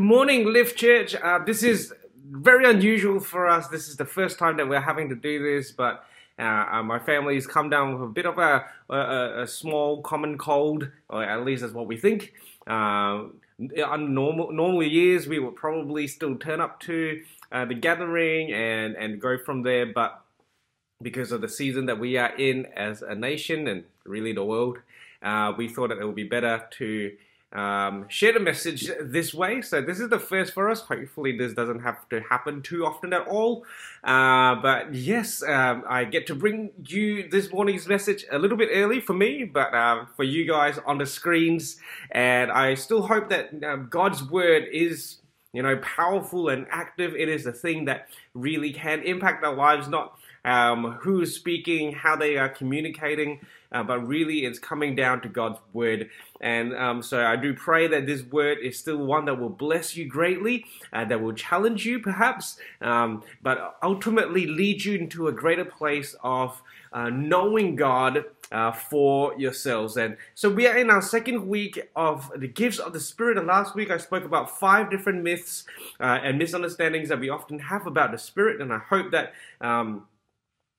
morning, Lift Church. Uh, this is very unusual for us. This is the first time that we're having to do this, but uh, uh, my family's come down with a bit of a, a, a, small common cold, or at least that's what we think. Uh, on normal normal years, we would probably still turn up to uh, the gathering and and go from there, but because of the season that we are in as a nation and really the world, uh, we thought that it would be better to um, share the message this way. So this is the first for us. Hopefully, this doesn't have to happen too often at all. Uh, but yes, um, I get to bring you this morning's message a little bit early for me, but uh, for you guys on the screens. And I still hope that um, God's word is. You know, powerful and active. It is the thing that really can impact our lives, not um, who is speaking, how they are communicating, uh, but really it's coming down to God's word. And um, so I do pray that this word is still one that will bless you greatly, uh, that will challenge you perhaps, um, but ultimately lead you into a greater place of uh, knowing God uh, for yourselves. And so we are in our second week of the gifts of the Spirit. And last week I spoke about five different myths uh, and misunderstandings that we often have about the Spirit. And I hope that. Um,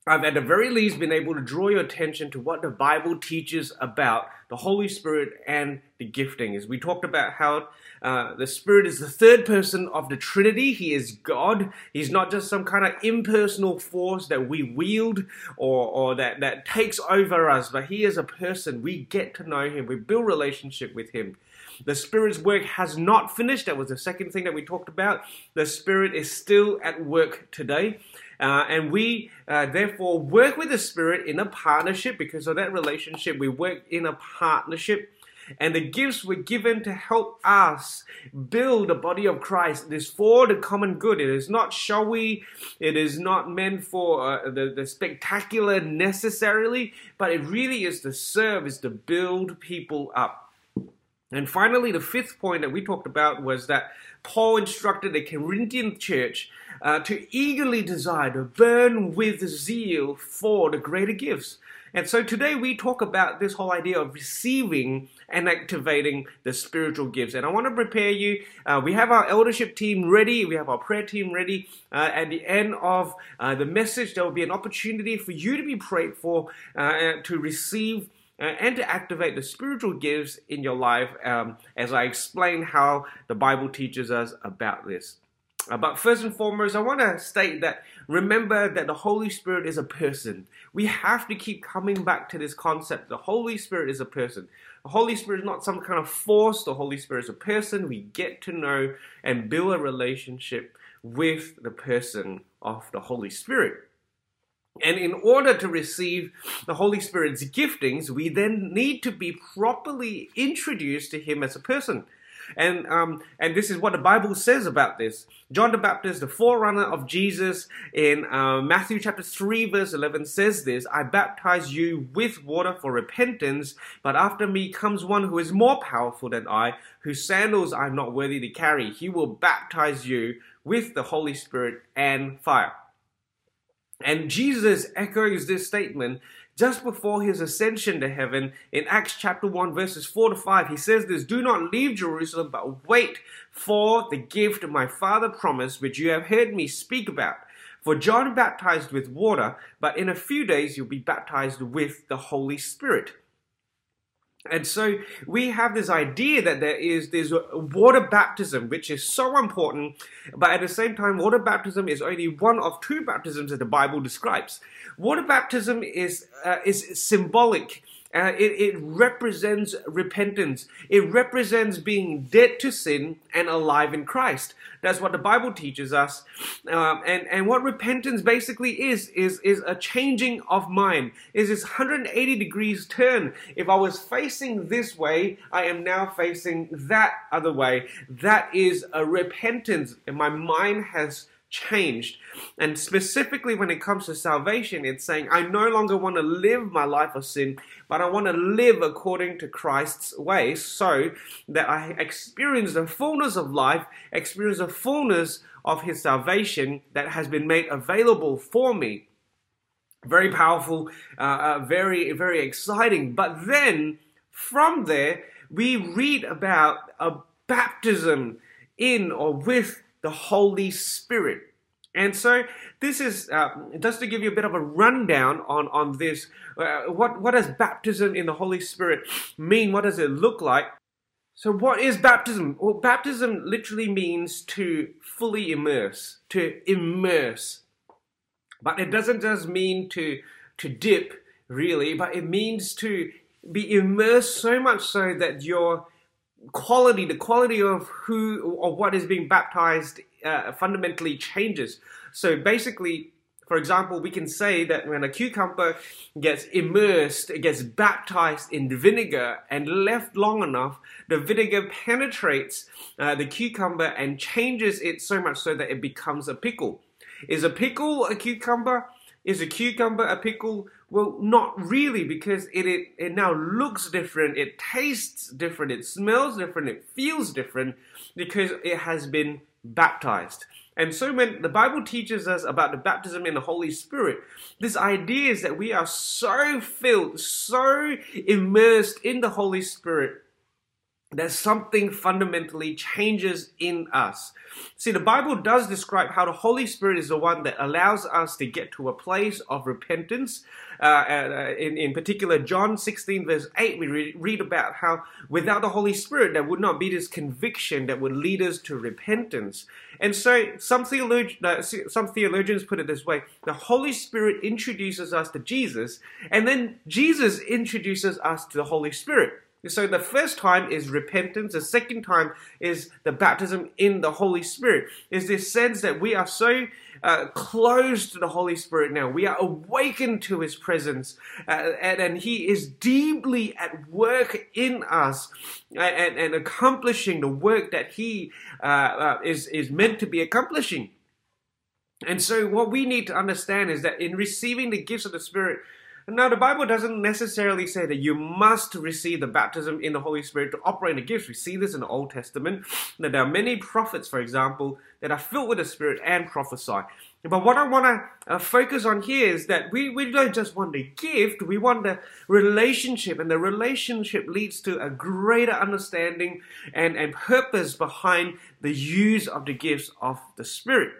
I've at the very least been able to draw your attention to what the Bible teaches about the Holy Spirit and the gifting. giftings. We talked about how uh, the Spirit is the third person of the Trinity. He is God. He's not just some kind of impersonal force that we wield or, or that, that takes over us, but He is a person. We get to know Him, we build relationship with Him. The Spirit's work has not finished. That was the second thing that we talked about. The Spirit is still at work today. Uh, and we uh, therefore work with the Spirit in a partnership because of that relationship. We work in a partnership. And the gifts were given to help us build the body of Christ. It is for the common good. It is not showy. It is not meant for uh, the, the spectacular necessarily, but it really is to serve, is to build people up. And finally, the fifth point that we talked about was that Paul instructed the Corinthian church uh, to eagerly desire, to burn with zeal for the greater gifts. And so today we talk about this whole idea of receiving and activating the spiritual gifts. And I want to prepare you. Uh, we have our eldership team ready. We have our prayer team ready. Uh, at the end of uh, the message, there will be an opportunity for you to be prayed for, uh, to receive uh, and to activate the spiritual gifts in your life um, as I explain how the Bible teaches us about this. But first and foremost, I want to state that remember that the Holy Spirit is a person. We have to keep coming back to this concept. The Holy Spirit is a person. The Holy Spirit is not some kind of force. The Holy Spirit is a person. We get to know and build a relationship with the person of the Holy Spirit. And in order to receive the Holy Spirit's giftings, we then need to be properly introduced to Him as a person. And um, and this is what the Bible says about this. John the Baptist, the forerunner of Jesus, in uh, Matthew chapter three verse eleven says this: "I baptize you with water for repentance, but after me comes one who is more powerful than I, whose sandals I am not worthy to carry. He will baptize you with the Holy Spirit and fire." And Jesus echoes this statement just before his ascension to heaven in Acts chapter 1, verses 4 to 5. He says this Do not leave Jerusalem, but wait for the gift my Father promised, which you have heard me speak about. For John baptized with water, but in a few days you'll be baptized with the Holy Spirit. And so we have this idea that there is this water baptism, which is so important, but at the same time, water baptism is only one of two baptisms that the Bible describes. Water baptism is uh, is symbolic uh, it, it represents repentance. It represents being dead to sin and alive in Christ. That's what the Bible teaches us. Um, and, and what repentance basically is, is, is a changing of mind. Is this 180 degrees turn. If I was facing this way, I am now facing that other way. That is a repentance. And my mind has changed. And specifically when it comes to salvation, it's saying, I no longer want to live my life of sin, but I want to live according to Christ's ways so that I experience the fullness of life, experience the fullness of His salvation that has been made available for me. Very powerful, uh, uh, very, very exciting. But then from there, we read about a baptism in or with the Holy Spirit. And so this is uh, just to give you a bit of a rundown on on this. Uh, what what does baptism in the Holy Spirit mean? What does it look like? So what is baptism? Well, baptism literally means to fully immerse, to immerse. But it doesn't just mean to to dip really, but it means to be immersed so much so that your quality, the quality of who or what is being baptized uh, fundamentally changes. So basically, for example, we can say that when a cucumber gets immersed, it gets baptized in vinegar and left long enough, the vinegar penetrates uh, the cucumber and changes it so much so that it becomes a pickle. Is a pickle a cucumber? Is a cucumber a pickle? Well, not really, because it, it, it now looks different, it tastes different, it smells different, it feels different, because it has been baptized. And so when the Bible teaches us about the baptism in the Holy Spirit, this idea is that we are so filled, so immersed in the Holy Spirit that something fundamentally changes in us. See, the Bible does describe how the Holy Spirit is the one that allows us to get to a place of repentance. Uh, uh, in, in particular, John 16, verse 8, we re- read about how without the Holy Spirit, there would not be this conviction that would lead us to repentance. And so, some, theolog- uh, some theologians put it this way the Holy Spirit introduces us to Jesus, and then Jesus introduces us to the Holy Spirit. So the first time is repentance. The second time is the baptism in the Holy Spirit. Is this sense that we are so uh, close to the Holy Spirit now. We are awakened to His presence, uh, and, and, He is deeply at work in us and, and accomplishing the work that He uh, uh, is, is meant to be accomplishing. And so, what we need to understand is that in receiving the gifts of the Spirit, now, the Bible doesn't necessarily say that you must receive the baptism in the Holy Spirit to operate in the gifts. We see this in the Old Testament. That there are many prophets, for example, that are filled with the Spirit and prophesy. But what I want to uh, focus on here is that we, we don't just want the gift, we want the relationship, and the relationship leads to a greater understanding and, and purpose behind the use of the gifts of the Spirit.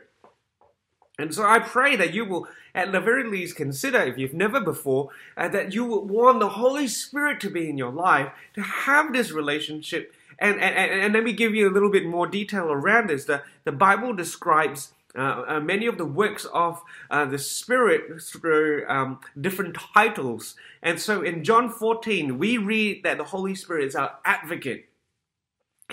And so I pray that you will, at the very least, consider, if you've never before, uh, that you will want the Holy Spirit to be in your life, to have this relationship. And, and, and let me give you a little bit more detail around this. The, the Bible describes uh, uh, many of the works of uh, the Spirit through um, different titles. And so in John 14, we read that the Holy Spirit is our advocate.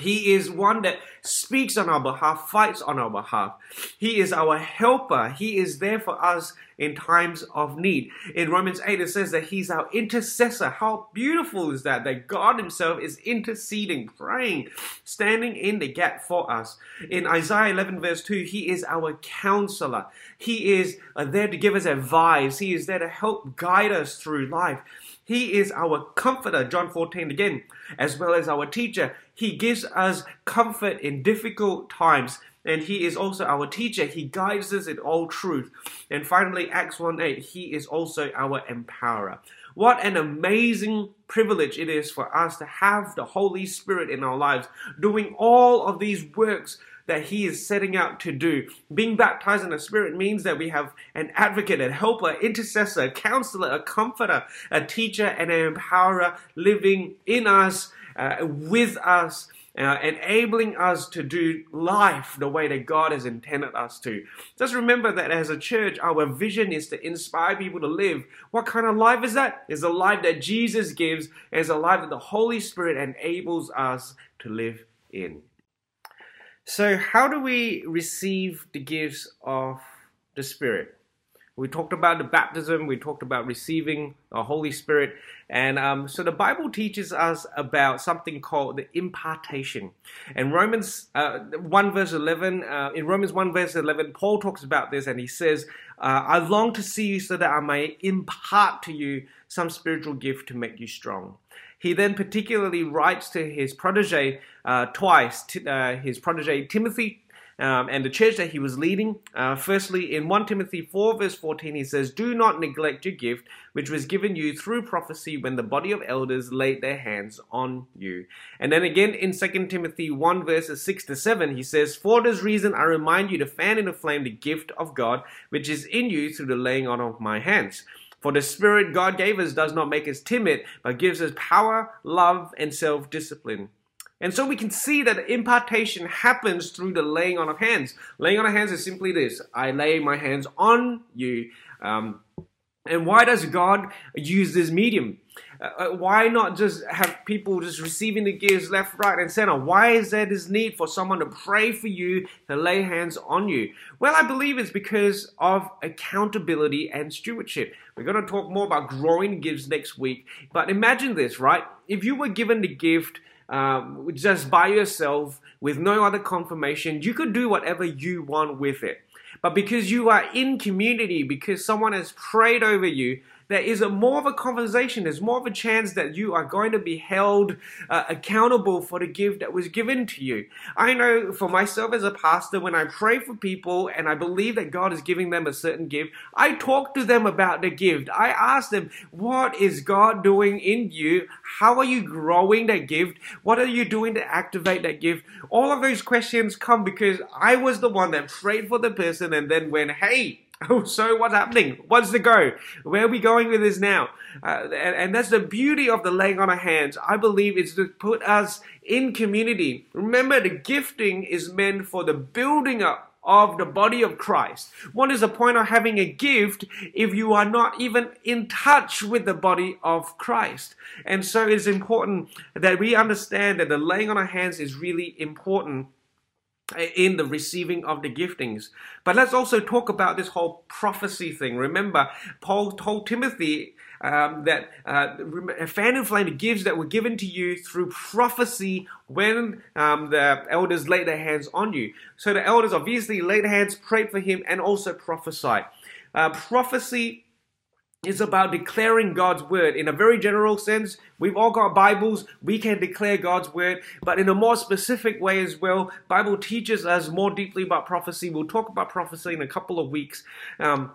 He is one that speaks on our behalf, fights on our behalf. He is our helper. He is there for us in times of need. In Romans 8, it says that He's our intercessor. How beautiful is that? That God Himself is interceding, praying, standing in the gap for us. In Isaiah 11, verse 2, He is our counselor. He is uh, there to give us advice. He is there to help guide us through life. He is our comforter, John 14 again, as well as our teacher. He gives us comfort in difficult times. And he is also our teacher. He guides us in all truth. And finally, Acts 1 8, he is also our empowerer. What an amazing privilege it is for us to have the Holy Spirit in our lives, doing all of these works that He is setting out to do. Being baptized in the Spirit means that we have an advocate, a helper, intercessor, counselor, a comforter, a teacher, and an empowerer living in us, uh, with us, uh, enabling us to do life the way that God has intended us to. Just remember that as a church, our vision is to inspire people to live. What kind of life is that? Is a life that Jesus gives, is a life that the Holy Spirit enables us to live in. So, how do we receive the gifts of the Spirit? We talked about the baptism, we talked about receiving the Holy Spirit. And um, so the Bible teaches us about something called the impartation. And Romans uh, 1 verse 11, uh, in Romans 1 verse 11, Paul talks about this and he says, uh, I long to see you so that I may impart to you some spiritual gift to make you strong. He then particularly writes to his protege uh, twice, uh, his protege Timothy um, and the church that he was leading. Uh, firstly, in 1 Timothy 4, verse 14, he says, Do not neglect your gift, which was given you through prophecy when the body of elders laid their hands on you. And then again in 2 Timothy 1, verses 6 to 7, he says, For this reason I remind you to fan in into flame the gift of God, which is in you through the laying on of my hands. For the Spirit God gave us does not make us timid, but gives us power, love, and self discipline. And so we can see that impartation happens through the laying on of hands. Laying on of hands is simply this I lay my hands on you. Um, and why does God use this medium? Uh, uh, why not just have people just receiving the gifts left, right, and center? Why is there this need for someone to pray for you, to lay hands on you? Well, I believe it's because of accountability and stewardship. We're going to talk more about growing gifts next week. But imagine this, right? If you were given the gift um, just by yourself with no other confirmation, you could do whatever you want with it. But because you are in community, because someone has prayed over you, there is a more of a conversation. There's more of a chance that you are going to be held uh, accountable for the gift that was given to you. I know for myself as a pastor, when I pray for people and I believe that God is giving them a certain gift, I talk to them about the gift. I ask them, what is God doing in you? How are you growing that gift? What are you doing to activate that gift? All of those questions come because I was the one that prayed for the person and then went, hey, Oh, so what's happening? What's the go? Where are we going with this now? Uh, and, and, that's the beauty of the laying on of hands. I believe it's to put us in community. Remember, the gifting is meant for the building up of the body of Christ. What is the point of having a gift if you are not even in touch with the body of Christ? And so it's important that we understand that the laying on of hands is really important in the receiving of the giftings. But let's also talk about this whole prophecy thing. Remember, Paul told Timothy um, that uh, fan and flame gifts that were given to you through prophecy when um, the elders laid their hands on you. So the elders obviously laid hands, prayed for him, and also prophesied. Uh, prophecy is about declaring God's word in a very general sense. We've all got Bibles, we can declare God's word, but in a more specific way as well. Bible teaches us more deeply about prophecy. We'll talk about prophecy in a couple of weeks. Um,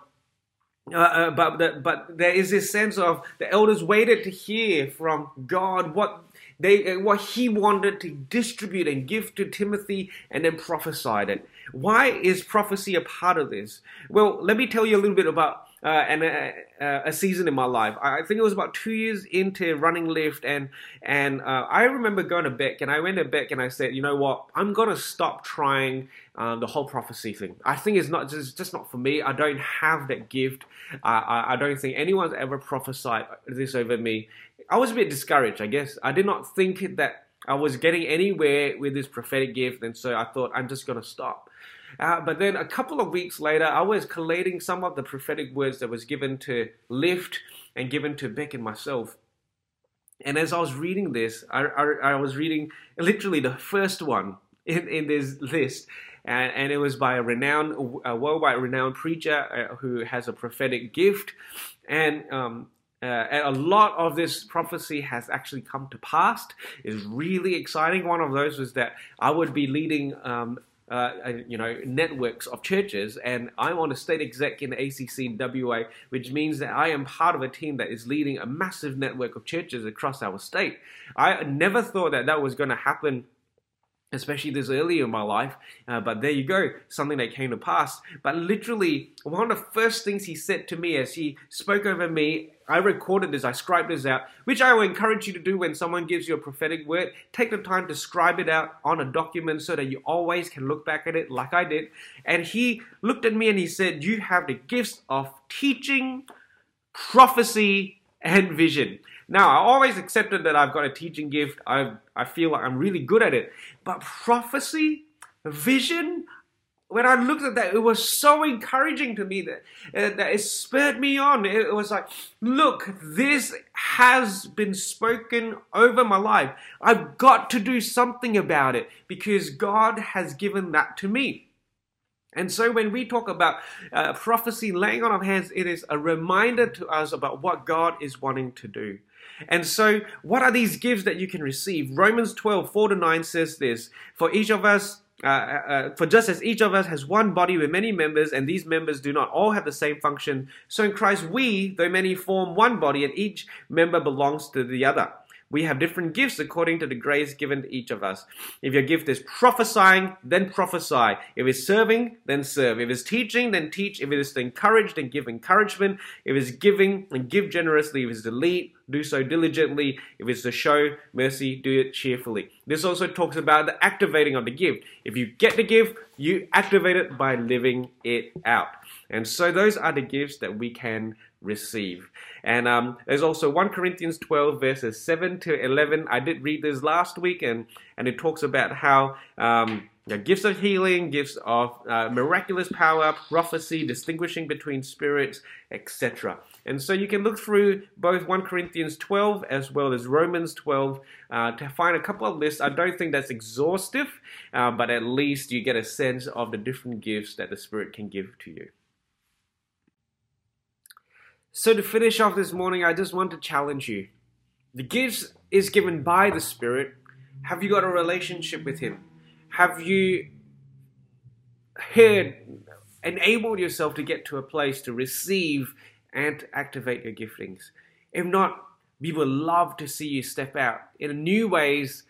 uh, uh, but the, but there is this sense of the elders waited to hear from God what they what He wanted to distribute and give to Timothy, and then prophesied it. Why is prophecy a part of this? Well, let me tell you a little bit about uh, and a, a, season in my life. I think it was about two years into running lift, and and uh, I remember going to Beck, and I went to Beck, and I said, you know what, I'm gonna stop trying um, the whole prophecy thing. I think it's not just just not for me. I don't have that gift. Uh, I, I don't think anyone's ever prophesied this over me. I was a bit discouraged, I guess. I did not think that I was getting anywhere with this prophetic gift, and so I thought I'm just gonna stop. Uh, but then a couple of weeks later, I was collating some of the prophetic words that was given to Lift and given to Beck and myself. And as I was reading this, I, I, I was reading literally the first one in, in this list. And, and it was by a renowned, a worldwide renowned preacher uh, who has a prophetic gift. And um, uh, and a lot of this prophecy has actually come to pass. Is really exciting. One of those was that I would be leading um, uh, you know, networks of churches, and I'm on a state exec in ACC in WA, which means that I am part of a team that is leading a massive network of churches across our state. I never thought that that was going to happen especially this early in my life. Uh, but there you go, something that came to pass. But literally, one of the first things he said to me as he spoke over me, I recorded this, I scribed this out, which I will encourage you to do when someone gives you a prophetic word. Take the time to scribe it out on a document so that you always can look back at it like I did. And he looked at me and he said, You have the gifts of teaching, prophecy, and vision. Now, I always accepted that I've got a teaching gift. I, I feel like I'm really good at it. But prophecy, vision, when I looked at that, it was so encouraging to me that, uh, that it spurred me on. It, it was like, look, this has been spoken over my life. I've got to do something about it because God has given that to me. And so when we talk about uh, prophecy, laying on of hands, it is a reminder to us about what God is wanting to do. And so, what are these gifts that you can receive? Romans 12, 4 to 9 says this For each of us uh, uh, for just as each of us has one body with many members, and these members do not all have the same function, so in Christ we, though many, form one body, and each member belongs to the other. We have different gifts according to the grace given to each of us. If your gift is prophesying, then prophesy. If it's serving, then serve. If it's teaching, then teach. If it is to encourage, then give encouragement. If it's giving, then give generously. If it's to lead, do so diligently. If it's to show mercy, do it cheerfully. This also talks about the activating of the gift. If you get the gift, you activate it by living it out. And so those are the gifts that we can receive. And um, there's also 1 Corinthians 12, verses 7 to 11. I did read this last week, and, and it talks about how. Um, gifts of healing, gifts of uh, miraculous power, prophecy, distinguishing between spirits, etc. And so you can look through both 1 Corinthians 12 as well as Romans 12 uh, to find a couple of lists. I don't think that's exhaustive, uh, but at least you get a sense of the different gifts that the Spirit can give to you. So, to finish off this morning, I just want to challenge you. The gift is given by the Spirit. Have you got a relationship with Him? Have you heard, enabled yourself to get to a place to receive and activate your giftings? If not, we would love to see you step out in new ways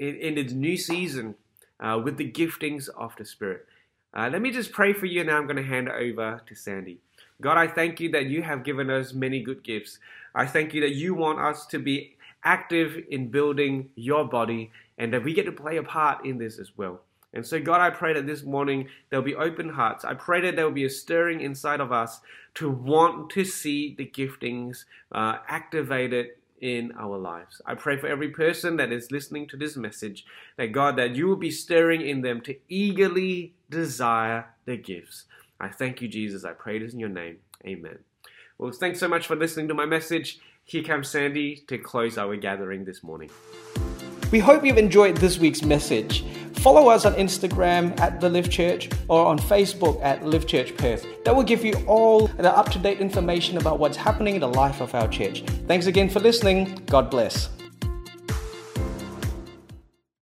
in, this new season uh, with the giftings of the Spirit. Uh, let me just pray for you, and now I'm going to hand it over to Sandy. God, I thank you that you have given us many good gifts. I thank you that you want us to be active in building your body and that we get to play a part in this as well. And so, God, I pray that this morning there'll be open hearts. I pray that there will be a stirring inside of us to want to see the giftings uh, activated in our lives. I pray for every person that is listening to this message that, God, that you will be stirring in them to eagerly desire the gifts. I thank you, Jesus. I pray this in your name. Amen. Well, thanks so much for listening to my message. Here comes Sandy to close our gathering this morning. We hope you've enjoyed this week's message. Follow us on Instagram at The Lift Church or on Facebook at Lift Church Perth. That will give you all the up to date information about what's happening in the life of our church. Thanks again for listening. God bless.